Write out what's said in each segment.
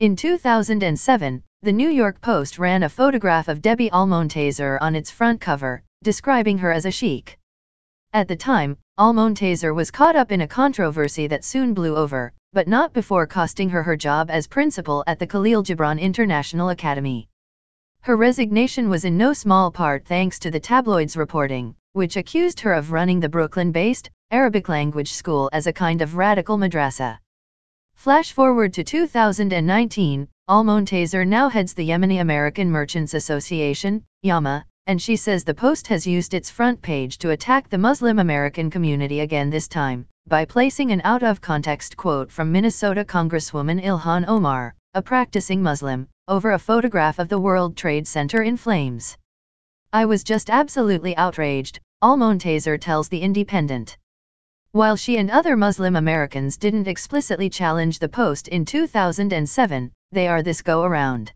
In 2007, the New York Post ran a photograph of Debbie Almontaser on its front cover, describing her as a chic. At the time, Almontaser was caught up in a controversy that soon blew over, but not before costing her her job as principal at the Khalil Gibran International Academy. Her resignation was in no small part thanks to the tabloids' reporting, which accused her of running the Brooklyn-based, Arabic language school as a kind of radical madrasa. Flash forward to 2019, Almontaser now heads the Yemeni American Merchants Association, YAMA, and she says the Post has used its front page to attack the Muslim American community again this time, by placing an out-of-context quote from Minnesota Congresswoman Ilhan Omar, a practicing Muslim, over a photograph of the World Trade Center in flames. I was just absolutely outraged, Almontaser tells The Independent. While she and other Muslim Americans didn't explicitly challenge the post in 2007, they are this go around.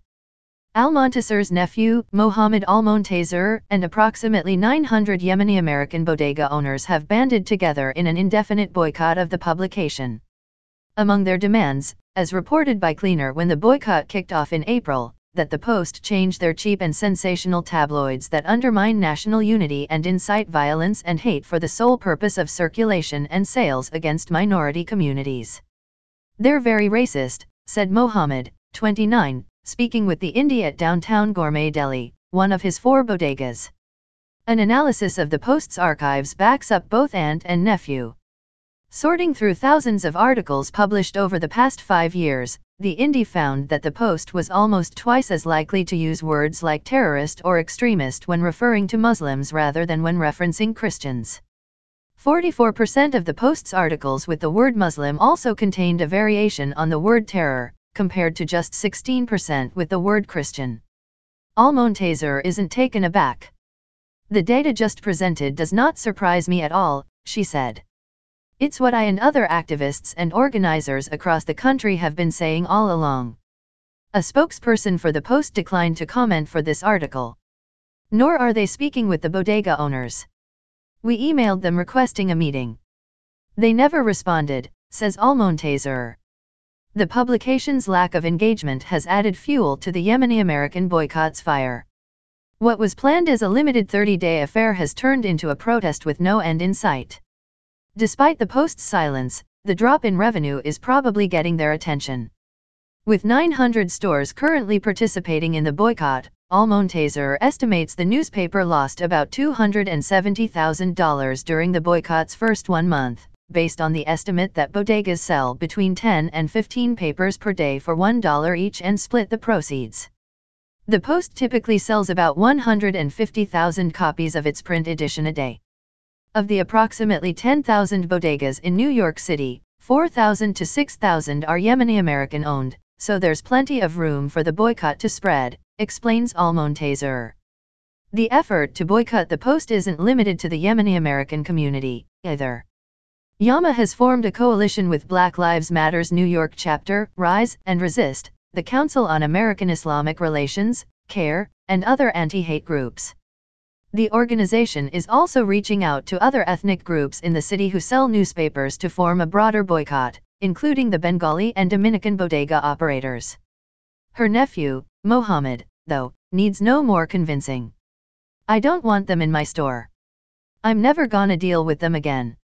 Almontaser's nephew, Mohammed Almontaser, and approximately 900 Yemeni American bodega owners have banded together in an indefinite boycott of the publication. Among their demands, as reported by Cleaner when the boycott kicked off in April, that the Post change their cheap and sensational tabloids that undermine national unity and incite violence and hate for the sole purpose of circulation and sales against minority communities. They're very racist, said Mohammed, 29, speaking with the Indie at downtown Gourmet Deli, one of his four bodegas. An analysis of the Post's archives backs up both aunt and nephew. Sorting through thousands of articles published over the past five years, the Indie found that the Post was almost twice as likely to use words like terrorist or extremist when referring to Muslims rather than when referencing Christians. 44% of the Post's articles with the word Muslim also contained a variation on the word terror, compared to just 16% with the word Christian. Almontaser isn't taken aback. The data just presented does not surprise me at all, she said. It's what I and other activists and organizers across the country have been saying all along. A spokesperson for the Post declined to comment for this article. Nor are they speaking with the bodega owners. We emailed them requesting a meeting. They never responded, says Almontaser. The publication's lack of engagement has added fuel to the Yemeni American boycott's fire. What was planned as a limited 30-day affair has turned into a protest with no end in sight. Despite the Post's silence, the drop in revenue is probably getting their attention. With 900 stores currently participating in the boycott, Almontaser estimates the newspaper lost about $270,000 during the boycott's first one month, based on the estimate that bodegas sell between 10 and 15 papers per day for $1 each and split the proceeds. The Post typically sells about 150,000 copies of its print edition a day. Of the approximately 10,000 bodegas in New York City, 4,000 to 6,000 are Yemeni American owned, so there's plenty of room for the boycott to spread, explains Almontaser. The effort to boycott the Post isn't limited to the Yemeni American community, either. Yama has formed a coalition with Black Lives Matter's New York chapter, Rise and Resist, the Council on American Islamic Relations, CAIR, and other anti-hate groups. The organization is also reaching out to other ethnic groups in the city who sell newspapers to form a broader boycott, including the Bengali and Dominican bodega operators. Her nephew, Mohammed, though, needs no more convincing. I don't want them in my store. I'm never gonna deal with them again.